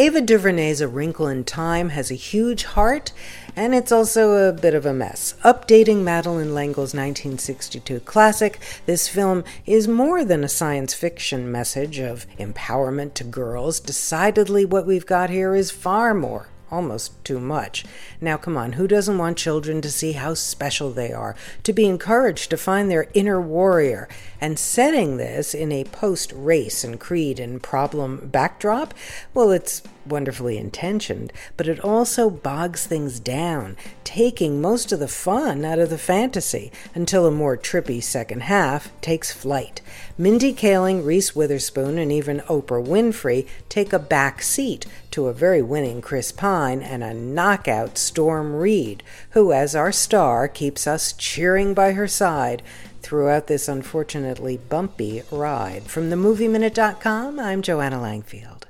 Ava DuVernay's A Wrinkle in Time has a huge heart, and it's also a bit of a mess. Updating Madeleine L'Engle's 1962 classic, this film is more than a science fiction message of empowerment to girls. Decidedly, what we've got here is far more almost too much. Now, come on, who doesn't want children to see how special they are, to be encouraged to find their inner warrior? And setting this in a post race and creed and problem backdrop, well, it's wonderfully intentioned, but it also bogs things down, taking most of the fun out of the fantasy until a more trippy second half takes flight. Mindy Kaling, Reese Witherspoon, and even Oprah Winfrey take a back seat to a very winning Chris Pine and a knockout Storm Reid, who, as our star, keeps us cheering by her side throughout this unfortunately bumpy ride. From themovieminute.com, I'm Joanna Langfield.